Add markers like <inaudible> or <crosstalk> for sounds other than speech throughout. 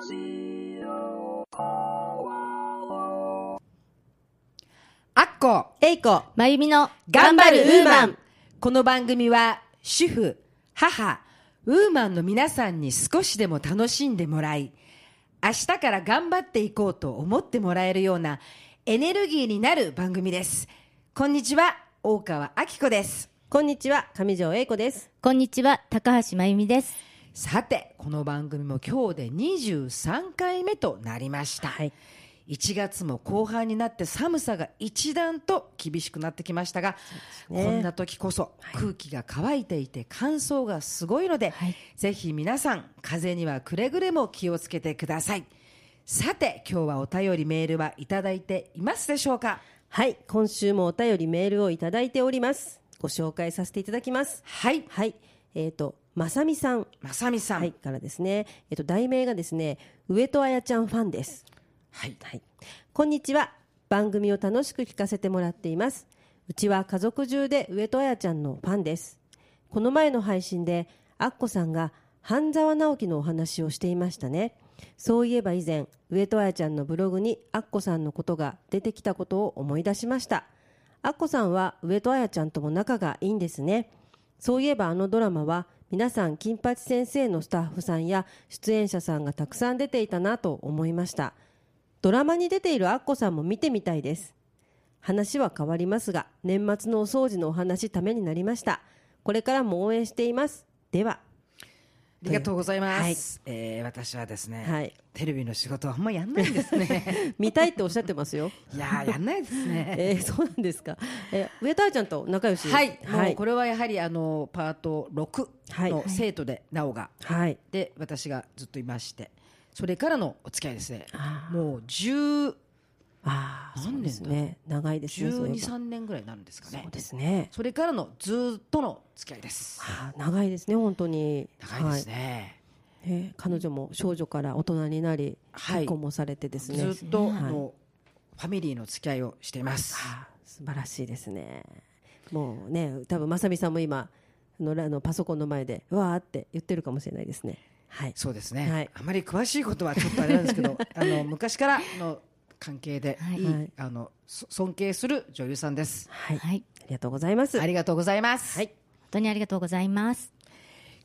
アッコ、えいこ、まゆみの頑張るウーマンこの番組は主婦、母、ウーマンの皆さんに少しでも楽しんでもらい、明日から頑張っていこうと思ってもらえるようなエネルギーになる番組です。こんにちは、大川明子です。こんにちは、上条えいこです。こんにちは高橋まゆみですさて、この番組も今日で23回目となりました。はい。1月も後半になって寒さが一段と厳しくなってきましたが、ねこんな時こそ空気が乾いていて乾燥がすごいので、はいぜひ皆さん風にはくれぐれも気をつけてくださいさて今日はお便りメールはいただいていますでしょうか？はい、今週もお便りメールをいただいております。ご紹介させていただきます。はいはい。えっ、と、まさみさん。まさみさんはい、からですね。えっ、と、題名がですね、上戸彩ちゃんファンです。はいはい。こんにちは。番組を楽しく聞かせてもらっています。うちは家族中で上戸彩ちゃんのファンです。この前の配信で、アッコさんが半沢直樹のお話をしていましたね。そういえば以前、上戸彩ちゃんのブログにアッコさんのことが出てきたことを思い出しました。アッコさんは上戸彩ちゃんとも仲がいいんですね。そういえばあのドラマは皆さん金八先生のスタッフさんや出演者さんがたくさん出ていたなと思いました。ドラマに出ているアッコさんも見てみたいです。話は変わりますが、年末のお掃除のお話ためになりました。これからも応援しています。では、ありがとうございます、はい。えー私はですね、はい。テレビの仕事はあんまやんないんですね。<laughs> 見たいっておっしゃってますよ。いやーやんないですね。<laughs> えーそうなんですか。えー上戸彩ちゃんと仲良し？はい、はい。もうこ。れはやはりあのパート6のはい。生徒で、なおが。はい。で私がずっといまして。それからのお付き合いですね。あもう10ああ、何年だですね。長いですね。そういえば123年ぐらいになるんですかねそうですね。それからのずっとの付き合いですああ長いですね、本当に。長いですね、はいえー彼女も少女から大人になり、はい結婚もされてですね。ずっとはいのファミリーの付き合いをしています、ああ素晴らしいですね。もうね、多分まさみさんも今あのあのパソコンの前でわーって言ってるかもしれないですね。はい。そうですね、はいあまり詳しいことはちょっとあれなんですけど <laughs> あの昔からの関係でい。い、はい。あのそ尊敬する女優さんです。はい。はい。ありがとうございます。ありがとうございます、はい。本当にありがとうございます。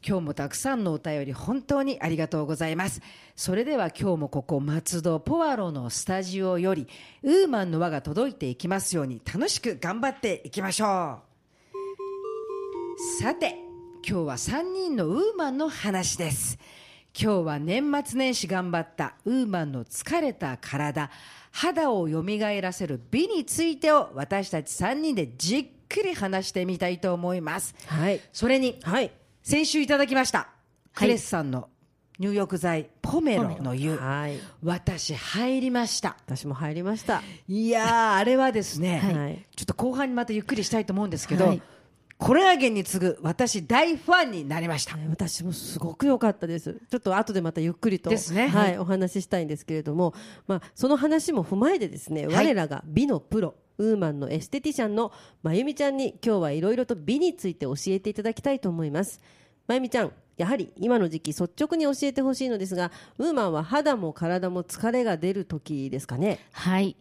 今日もたくさんのお便り本当にありがとうございます。それでは今日もここ松戸ポワロのスタジオよりウーマンの輪が届いていきますように楽しく頑張っていきましょう。さて今日は3人のウーマンの話です今日は年末年始頑張ったウーマンの疲れた体肌をよみがえらせる美についてを私たち3人でじっくり話してみたいと思いますはい。それにはい。先週いただきました、いクレスさんの入浴剤ポメロの湯はい。私入りました私も入りました。いやーあれはですね、はいちょっと後半にまたゆっくりしたいと思うんですけど、はいコラーゲンに次ぐ私大ファンになりましたね私もすごく良かったです。ちょっと後でまたゆっくりと、ですねはい、お話ししたいんですけれども、まあ、その話も踏まえてですね、はい我らが美のプロ、ウーマンのエステティシャンのまゆみちゃんに今日はいろいろと美について教えていただきたいと思います。まゆみちゃん、やはり今の時期率直に教えてほしいのですが、ウーマンは肌も体も疲れが出る時ですかね？はい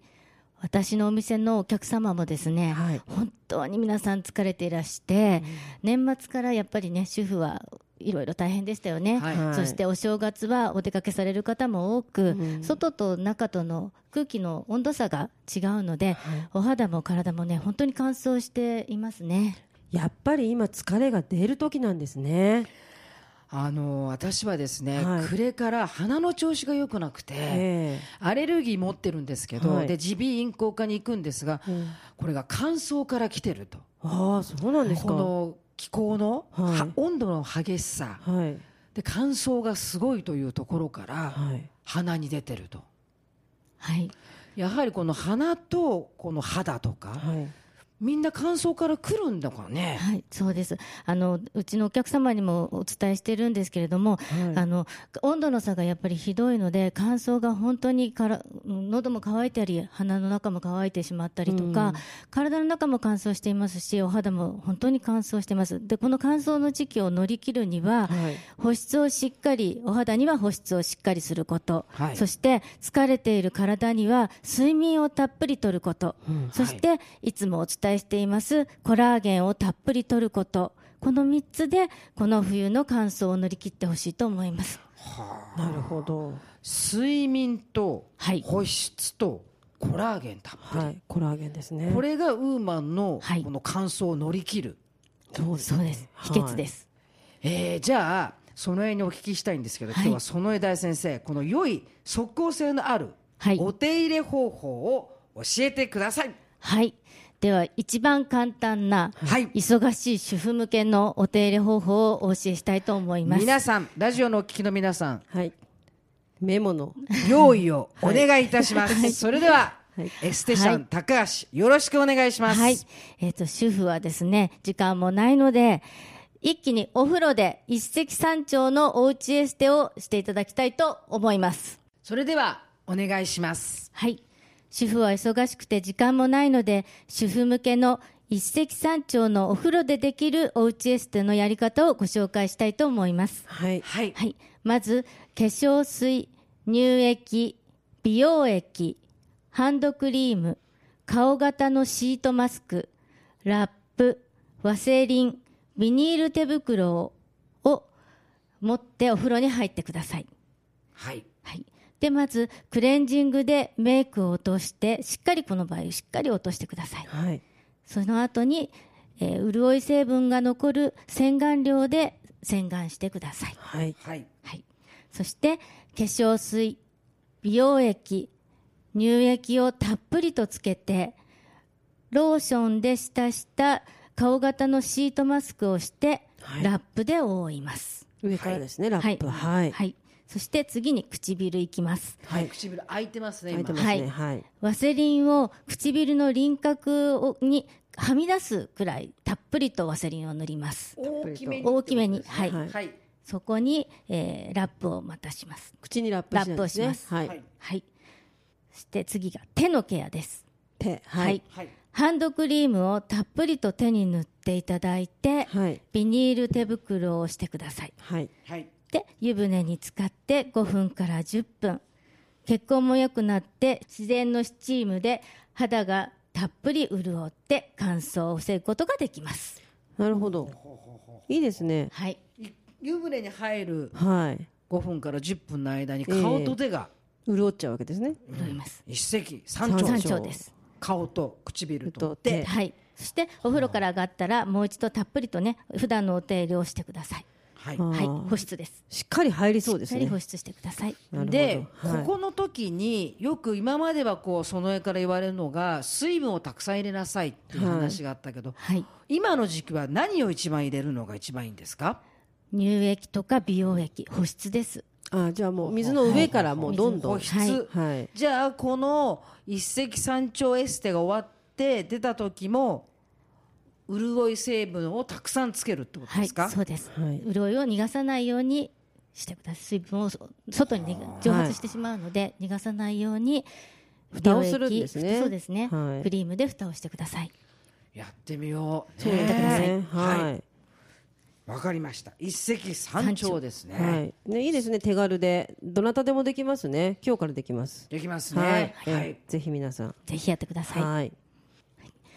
私のお店のお客様もですね、はい。本当に皆さん疲れていらして、年末からやっぱりね主婦はいろいろ大変でしたよね、はいはい。そしてお正月はお出かけされる方も多く、うん。外と中との空気の温度差が違うので、はい。お肌も体もね本当に乾燥していますね。やっぱり今疲れが出る時なんですね。あの私はですね、はい。暮れから鼻の調子が良くなくて、えアレルギー持ってるんですけど、はい。で耳鼻咽喉科に行くんですが、うん。これが乾燥から来てると。ああ、そうなんですか。この気候の、はい。は温度の激しさ。はい。で乾燥がすごいというところから、はい。鼻に出てると。はい。やはりこの鼻とこの肌とか、はい。みんな感想から来るんだからね。はい、そうです。あのうちのお客様にもお伝えしてるんですけれども、はい。あの温度の差がやっぱりひどいので、乾燥が本当にからうん喉も乾いたり、鼻の中も乾いてしまったりとか、体の中も乾燥していますし、お肌も本当に乾燥しています。で、この乾燥の時期を乗り切るには、はい。保湿をしっかり、お肌には保湿をしっかりすること、はい。そして疲れている体には睡眠をたっぷりとること、そして、い、つもお伝えしていますコラーゲンをたっぷりとること、この3つでこの冬の乾燥を乗り切ってほしいと思います。なるほど睡眠とはい保湿とコラーゲンたっぷり。はいコラーゲンですねこれがウーマンのはいこの乾燥を乗り切る。そうそうです。秘訣です。えーじゃあ、その絵にお聞きしたいんですけど、はい今日はその絵大先生、この良い即効性のあるはいお手入れ方法を教えてください。はい。では、一番簡単な、はい忙しい主婦向けのお手入れ方法をお教えしたいと思います。皆さん、ラジオのお聞きの皆さん、はいメモの用意をお願いいたします。それでは、はいエステシャン、はい高橋、よろしくお願いします。はい。えっ、と、主婦はですね、時間もないので、一気にお風呂で一石三鳥のおうちエステをしていただきたいと思います。それでは、お願いします。はい。主婦は忙しくて時間もないので、主婦向けの一石三鳥のお風呂でできるおうちエステのやり方をご紹介したいと思います。はいはい。はい。まず、化粧水、乳液、美容液、ハンドクリーム、顔型のシートマスク、ラップ、ワセリン、ビニール手袋をを持ってお風呂に入ってください。はい。はい。で、まず、クレンジングでメイクを落として、しっかりこの場合、しっかり落としてください。はいその後に、えー潤い成分が残る洗顔料で洗顔してください。はいはい。はい。そして、化粧水、美容液、乳液をたっぷりとつけて、ローションで浸した顔型のシートマスクをして、はいラップで覆います。上からですねラップはいはい。そして次に唇いきます。はい。唇開いてますね、今入って。ますはいねはいワセリンを唇の輪郭をにはみ出すくらいたっぷりとワセリンを塗ります。大きめに。大きめにはいはい。はい。そこに、えーラップをまたします。口にラップねラップをしますはいはいはい。そして次が手のケアです。手ははいいはい。ハンドクリームをたっぷりと手に塗っていただいて、はいビニール手袋をしてください。はいはい。で、湯船に浸かって5分から10分。血行も良くなって自然のスチームで肌がたっぷり潤って乾燥を防ぐことができます。なるほどいいですねはい。い湯船に入るはい5分から10分の間にええ顔と手が潤っちゃうわけですね潤います。一石三三鳥山頂です。顔と唇と手はい。そしてお風呂から上がったらもう一度たっぷりとね、普段のお手入れをしてください。はい。保湿です。しっかり入りそうですねしっかり保湿してください。なるほどで、はいここの時によく今まではこうその絵から言われるのが水分をたくさん入れなさいっていう話があったけど、はい。今の時期は何を一番入れるのが一番いいんですか？乳液とか美容液、保湿です。あじゃあもう水の上からもうどんどんはいじゃあこの一石三鳥エステが終わって出た時も潤い成分をたくさんつけるってことはいですか、、そうです。はい。潤いを逃がさないようにしてください。水分をそ外にね蒸発してしまうので、逃がさないように蓋をするんですね。そうですね、はい。クリームで蓋をしてください。やってみよう。そうねてください。ねははい。わかりました。一石三鳥ですね、はい。ねいいですね。手軽で。どなたでもできますね。今日からできます。できますはい。はい、ぜひ皆さん。ぜひやってください。はい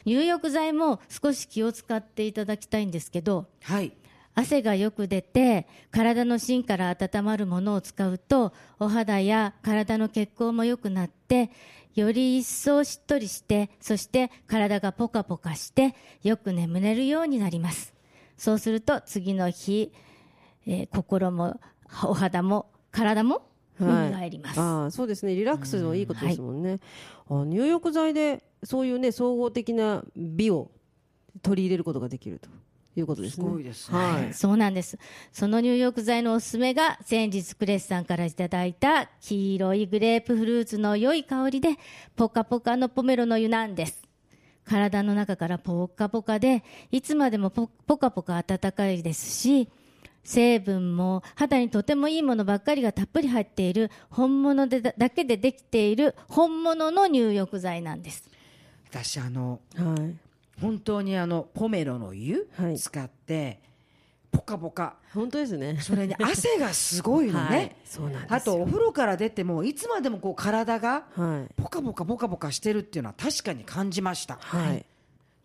入浴剤も少し気を使っていただきたいんですけど、はい。汗がよく出て体の芯から温まるものを使うとお肌や体の血行も良くなってより一層しっとりしてそして体がポカポカしてよく眠れるようになります。そうすると次の日、えー心もお肌も体も蘇はい。ります、ああそうですね。リラックスのいいことですもんね、あ入浴剤でそういうね総合的な美を取り入れることができるということですすねごいですね。はい。そうなんです。その入浴剤のおすすめが先日クレスさんからいただいた黄色いグレープフルーツの良い香りでポカポカのポメロの湯なんです。体の中からポッカポカでいつまでもポポカポカ暖かいですし成分も肌にとてもいいものばっかりがたっぷり入っている本物でだだけでできている本物の入浴剤なんです。私あのはい。本当にあのポメロの湯はい。使ってポカポカ。本当ですね。それに汗がすごいのね、<laughs> はい。そうなんですよ。あとお風呂から出てもいつまでもこう体がはい。ポカポカポカポカしてるっていうのは確かに感じました、はい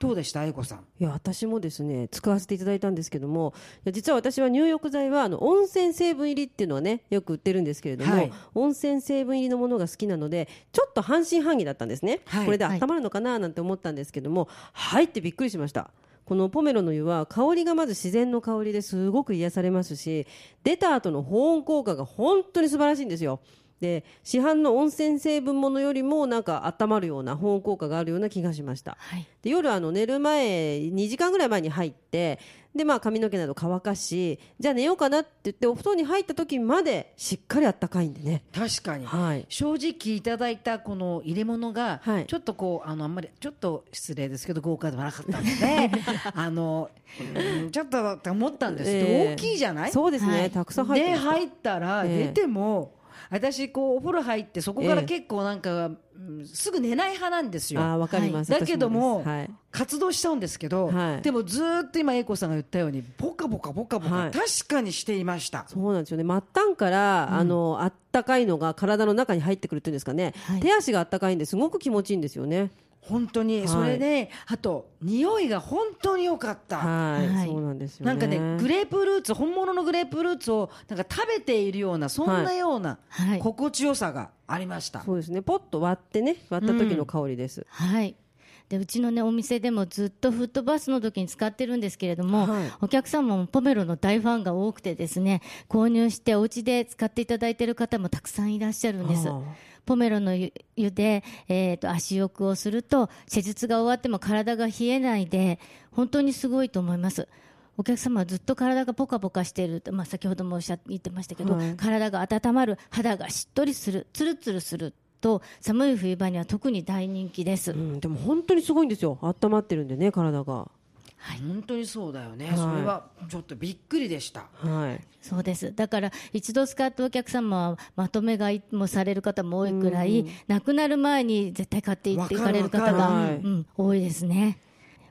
どうでした？愛子さん。いや私もですね使わせていただいたんですけどもいや実は私は入浴剤はあの温泉成分入りっていうのはねよく売ってるんですけれども、はい。温泉成分入りのものが好きなのでちょっと半信半疑だったんですね、はい。これで温まるのかななんて思ったんですけども入ってびっくりしました。このポメロの湯は香りがまず自然の香りですごく癒されますし出た後の保温効果が本当に素晴らしいんですよで市販の温泉成分ものよりもなんか温まるような保温効果があるような気がしました。はい。で夜あの寝る前2時間ぐらい前に入ってで、まあ、髪の毛など乾かしじゃあ寝ようかなって言ってお布団に入った時までしっかりあったかいんでね。確かに、はい。正直いただいたこの入れ物が、はい。ちょっとこうあのあんまりちょっと失礼ですけど豪華ではなかったので <laughs> あの、うんちょっとって思ったんです。けど、ええ。大きいじゃない？そうですね、はい。たくさん入ってで入ったらええ。出ても、私こうお風呂入ってそこからええ。結構なんか、うんすぐ寝ない派なんですよ。あーわかります、だけども活動しちゃうんですけど、はい。でもずーっと今英子さんが言ったようにポカポカポカポカ、はい。確かにしていました。そうなんですよね。末端から、あのあったかいのが体の中に入ってくるっていうんですかね、はい。手足があったかいんですごく気持ちいいんですよね本当にそれで、あと匂いが本当に良かった、はい、はい。そうなんですよね。なんかねグレープフルーツ本物のグレープフルーツをなんか食べているようなそんなようなはい。心地よさがありました、そうですね。ポッと割ってね割った時の香りです、はい。でうちのねお店でもずっとフットバスの時に使ってるんですけれども、はい。お客様もポメロの大ファンが多くてですね購入してお家で使っていただいている方もたくさんいらっしゃるんです。ポメロの湯湯で、えー、と足浴をすると施術が終わっても体が冷えないで本当にすごいと思います。お客様はずっと体がポカポカしていると、まあ、先ほどもおっしゃって言ってましたけど、はい。体が温まる肌がしっとりするつるつるすると寒い冬場には特に大人気です、うん、でも本当にすごいんですよ。温まってるんでね体が。本当にそうだよね、はい。それはちょっとびっくりでした。はい。そうです。だから一度使ったお客様はまとめ買いもされる方も多いくらい、亡くなる前に絶対買っていっていかれる方が、うん、多いですね。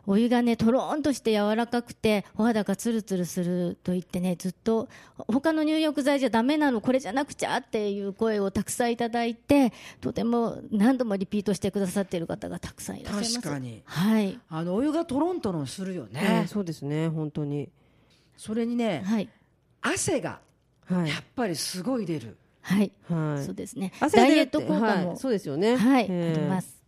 お湯がねとろーんとして柔らかくてお肌がツルツルすると言ってねずっと他の入浴剤じゃダメなのこれじゃなくちゃっていう声をたくさんいただいてとても何度もリピートしてくださっている方がたくさんいらっしゃいます。確かに。はい。あのお湯がトロントロンするよね、ねそうですね本当に。それにね、はい。汗がはい。やっぱりすごい出る。はい、はい。そうですね。ダイエット効果もはい、そうですよね。はい、えーあります。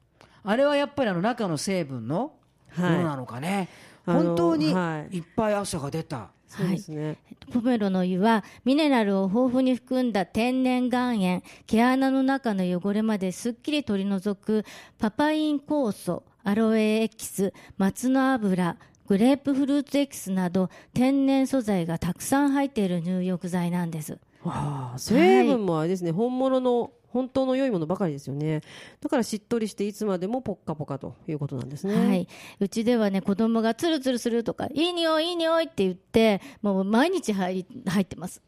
あれはやっぱりあの中の成分のもはい。のなのかね、あの本当にはい。いっぱい汗が出た、そうですね、ポメロの湯はミネラルを豊富に含んだ天然岩塩毛穴の中の汚れまですっきり取り除くパパイン酵素アロエエキス松の油グレープフルーツエキスなど天然素材がたくさん入っている入浴剤なんです。ああ成分もあれですね、本物の本当の良いものばかりですよね。だからしっとりしていつまでもポッカポカということなんですね。はい、うちではね子供がツルツルするとかいい匂いいい匂いって言ってもう毎日入り入ってます。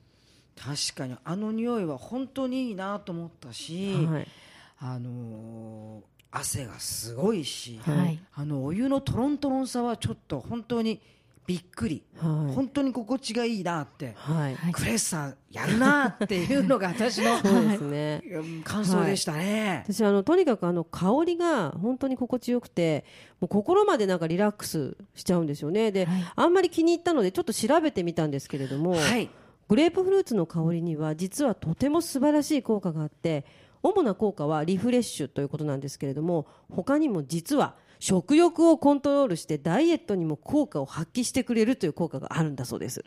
確かにあの匂いは本当にいいなと思ったし、はい。あのー汗がすごいし、はい。あのお湯のトロントロンさはちょっと本当にびっくり、はい。本当に心地がいいなって、はい、はい。クレスさんやるなっていうのが私の <laughs> そうですね。うん感想でしたね。私あのとにかくあの香りが本当に心地よくてもう心までなんかリラックスしちゃうんですよね。で、はい。あんまり気に入ったのでちょっと調べてみたんですけれども、はい、グレープフルーツの香りには実はとても素晴らしい効果があって主な効果はリフレッシュということなんですけれども他にも実は食欲をコントロールしてダイエットにも効果を発揮してくれるという効果があるんだそうです。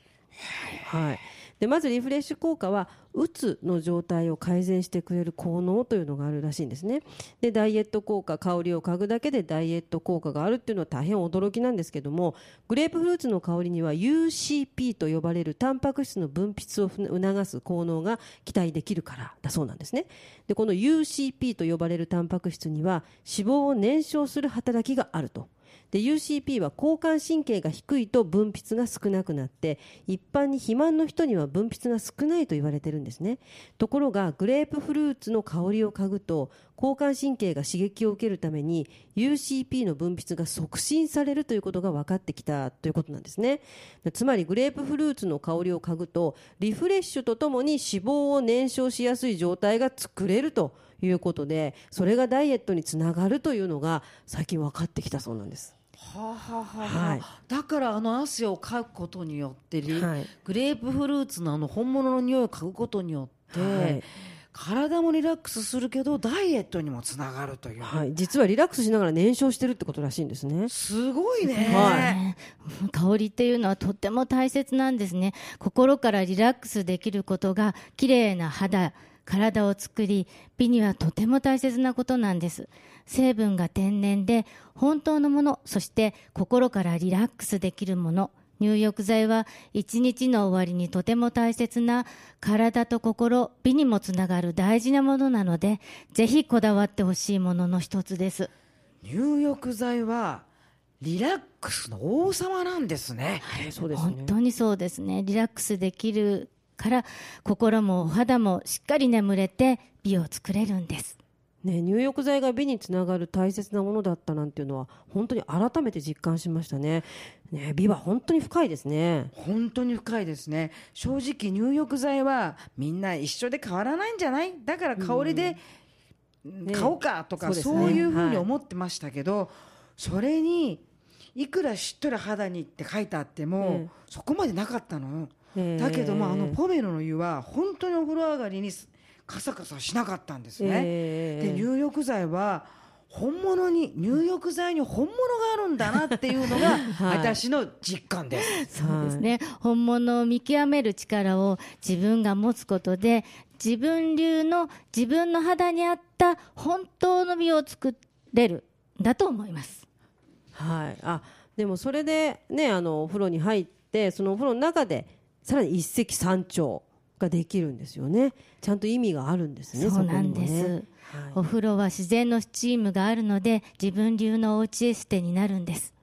はい、でまずリフレッシュ効果はうつの状態を改善してくれる効能というのがあるらしいんですね。でダイエット効果香りを嗅ぐだけでダイエット効果があるっていうのは大変驚きなんですけどもグレープフルーツの香りには UCP と呼ばれるタンパク質の分泌を促す効能が期待できるからだそうなんですね。でこの UCP と呼ばれるタンパク質には脂肪を燃焼する働きがあると。で UCP は交感神経が低いと分泌が少なくなって一般に肥満の人には分泌が少ないと言われてるんですね。ところがグレープフルーツの香りを嗅ぐと交感神経が刺激を受けるために UCP の分泌が促進されるということが分かってきたということなんですね。つまりグレープフルーツの香りを嗅ぐとリフレッシュとともに脂肪を燃焼しやすい状態が作れるということでそれがダイエットにつながるというのが最近分かってきたそうなんです。はあはあはあはい。だからあの汗をかくことによってリ、はい。グレープフルーツのあの本物の匂いを嗅ぐことによって、はい。体もリラックスするけどダイエットにもつながるという、はい、実はリラックスしながら燃焼してるってことらしいんですね。すごいね、はい。ね香りっていうのはとっても大切なんですね。心からリラックスできることが綺麗な肌体を作り美にはとても大切なことなんです。成分が天然で本当のものそして心からリラックスできるもの。入浴剤は一日の終わりにとても大切な体と心美にもつながる大事なものなのでぜひこだわってほしいものの一つです。入浴剤はリラックスの王様なんですね、はい、そうですね。本当にそうですね。リラックスできるから心もお肌もしっかり眠れて美を作れるんです。ね、入浴剤が美につながる大切なものだったなんていうのは本当に改めて実感しましたね。ね、美は本当に深いですね。本当に深いですね。正直入浴剤はみんな一緒で変わらないんじゃない？だから香りでね買おうかとか、そうですねそういうふうにはい思ってましたけど、それにいくらしっとり肌にって書いてあっても、ええそこまでなかったの、ええだけどもあのポメロの湯は本当にお風呂上がりにカサカサしなかったんですね、ええで入浴剤は本物に入浴剤に本物があるんだなっていうのが、<laughs> はい。私の実感です。そうですね、本物を見極める力を自分が持つことで自分流の自分の肌に合った本当の美を作れるんだと思います。はい、あでもそれでねあのお風呂に入ってそのお風呂の中でさらに一石三鳥ができるんですよね。ちゃんと意味があるんですねそうなんです、そこにもね。お風呂は自然のスチームがあるので自分流のおうちエステになるんです。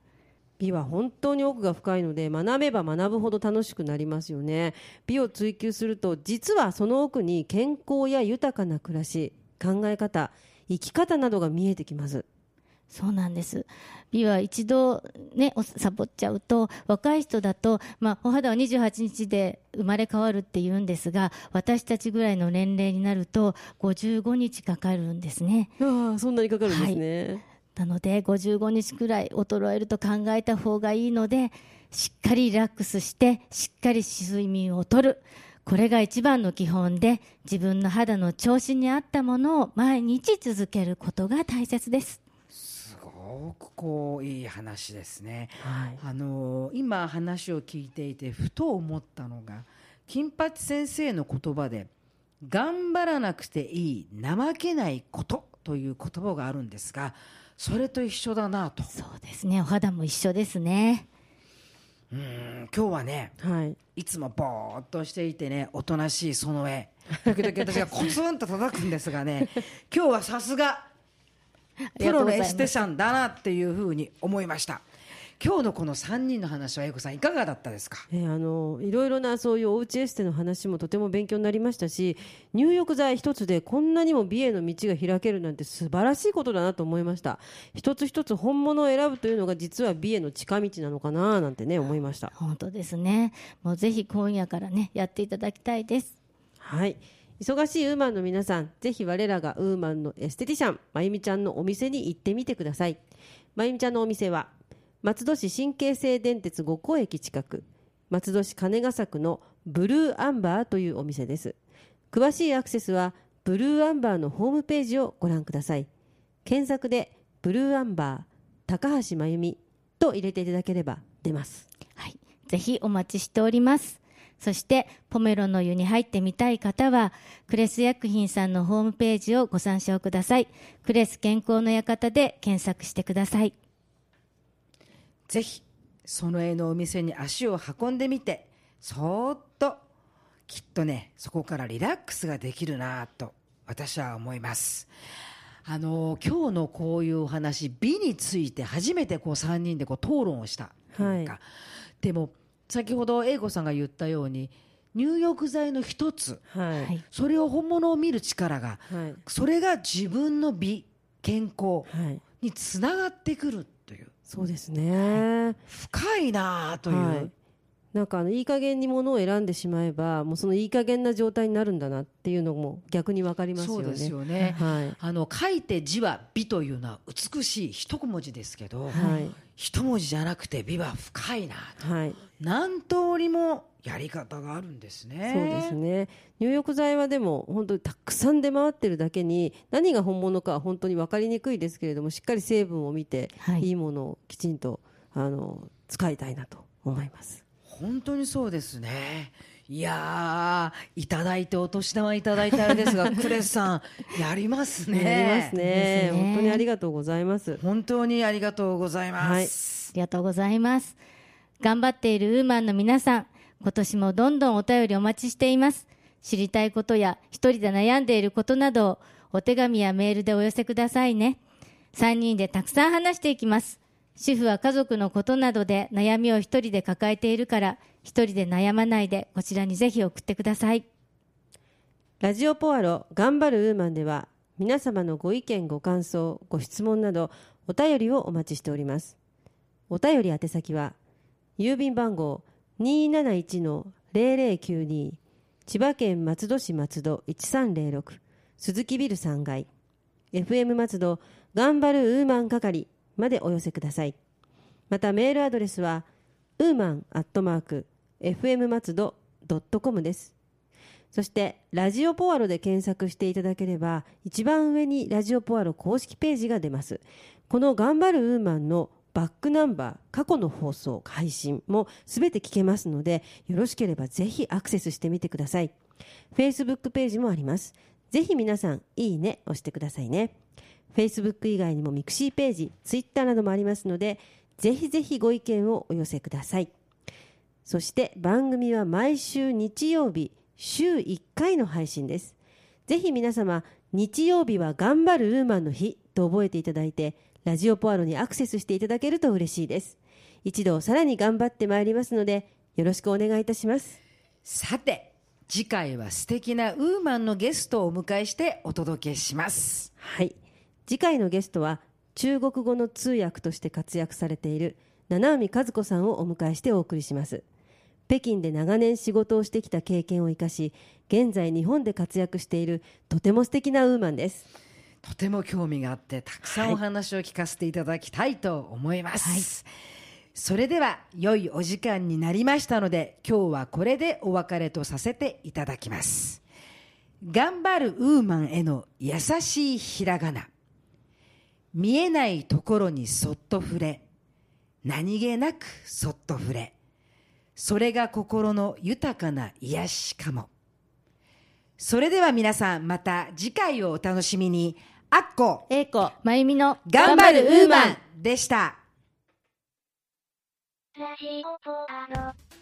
美は本当に奥が深いので学べば学ぶほど楽しくなりますよね。美を追求すると実はその奥に健康や豊かな暮らし考え方生き方などが見えてきますそうなんです。美は一度ねおサボっちゃうと若い人だと、まあ、お肌は28日で生まれ変わるって言うんですが私たちぐらいの年齢になると55日かかるんですね。ああそんなにかかるんですね、なので55日くらい衰えると考えた方がいいのでしっかりリラックスしてしっかり睡眠をとる。これが一番の基本で自分の肌の調子に合ったものを毎日続けることが大切ですすごくこういい話ですね。はい。あの今話を聞いていてふと思ったのが金八先生の言葉で「頑張らなくていい怠けないこと」という言葉があるんですがそれと一緒だなと。そうですね。お肌も一緒ですね。うん今日はねはい。いつもぼーっとしていてねおとなしいその絵。時々私がコツンと叩くんですがね <laughs> 今日はさすがプロのエステシャンだなっていうふうに思いました。今日のこの3人の話は英子さんいかがだったですか？えーあのいろいろなそういうおうちエステの話もとても勉強になりましたし入浴剤一つでこんなにも美への道が開けるなんて素晴らしいことだなと思いました。一つ一つ本物を選ぶというのが実は美への近道なのかななんてね思いました。本当ですね。もうぜひ今夜からねやっていただきたいです。はい忙しいウーマンの皆さんぜひ我らがウーマンのエステティシャンまゆみちゃんのお店に行ってみてください。まゆみちゃんのお店は松戸市神経製電鉄五湖駅近く松戸市金ヶ作のブルーアンバーというお店です。詳しいアクセスはブルーアンバーのホームページをご覧ください。検索でブルーアンバー高橋真由美と入れていただければ出ます。はい、ぜひお待ちしております。そして、ポメロの湯に入ってみたい方は、クレス薬品さんのホームページをご参照ください。クレス健康の館で検索してください。ぜひその絵のお店に足を運んでみてそーっときっとねそこからリラックスができるなと私は思いますあの今日のこういうお話美について初めてこう3人でこう討論をしたというか、はいでも先ほど英子さんが言ったように入浴剤の一つはい。はい。それを本物を見る力がはい。それが自分の美健康はい。につながってくるという。そうですね、深いなあという、はい、なんかあのいい加減にものを選んでしまえばもうそのいい加減な状態になるんだなっていうのも逆に分かりますよね。そうですよね、はい。あの書いて字は美というのは美しい一文字ですけど、はい。一文字じゃなくて美は深いなはい、何通りもやり方があるんですね。そうですね。入浴剤はでも本当にたくさん出回ってるだけに何が本物かは本当に分かりにくいですけれどもしっかり成分を見て、はい。い、いものをきちんとあの使いたいなと思います。本当にそうですねいやーいただいてお年玉いただいてあれですが <laughs> クレスさんやりますねやりますね本当にありがとうございます。本当にありがとうございます、ありがとうございます。頑張っているウーマンの皆さん、今年もどんどんお便りお待ちしています。知りたいことや一人で悩んでいることなどをお手紙やメールでお寄せくださいね。3人でたくさん話していきます。主婦は家族のことなどで悩みを一人で抱えているから、一人で悩まないでこちらにぜひ送ってください。ラジオポアロ頑張るウーマンでは皆様のご意見ご感想ご質問などお便りをお待ちしております。お便り宛先は郵便番号271-0092千葉県松戸市松戸1306鈴木ビル3階。FM 松戸頑張るウーマン係。までお寄せくださいまたメールアドレスはウーマンアットマーク FM 松戸ドットコムですそして、ラジオポアロで検索していただければ、一番上にラジオポアロ公式ページが出ます。この頑張るウーマンのバックナンバー、過去の放送、配信もすべて聞けますので、よろしければぜひアクセスしてみてください。Facebook ページもあります。ぜひ皆さん、いいね押してくださいね。Facebook 以外にもミクシーページ、Twitter などもありますので、ぜひぜひご意見をお寄せください。そして番組は毎週日曜日、週1回の配信です。ぜひ皆様、日曜日は頑張るウーマンの日と覚えていただいて、ラジオポアロにアクセスしていただけると嬉しいです。一度さらに頑張ってまいりますので、よろしくお願いいたします。さて次回は素敵なウーマンのゲストをお迎えしてお届けしますはい。次回のゲストは、中国語の通訳として活躍されている七海和子さんをお迎えしてお送りします。北京で長年仕事をしてきた経験を生かし、現在日本で活躍しているとても素敵なウーマンです。とても興味があってたくさんお話を聞かせていただきたいと思います、それでは良いお時間になりましたので今日はこれでお別れとさせていただきます。頑張るウーマンへの優しいひらがな。見えないところにそっと触れ。何気なくそっと触れ。それが心の豊かな癒しかも。それでは皆さんまた次回をお楽しみに。あっこえいこ。まゆみの。頑張るウーマンでしたラジオポアド。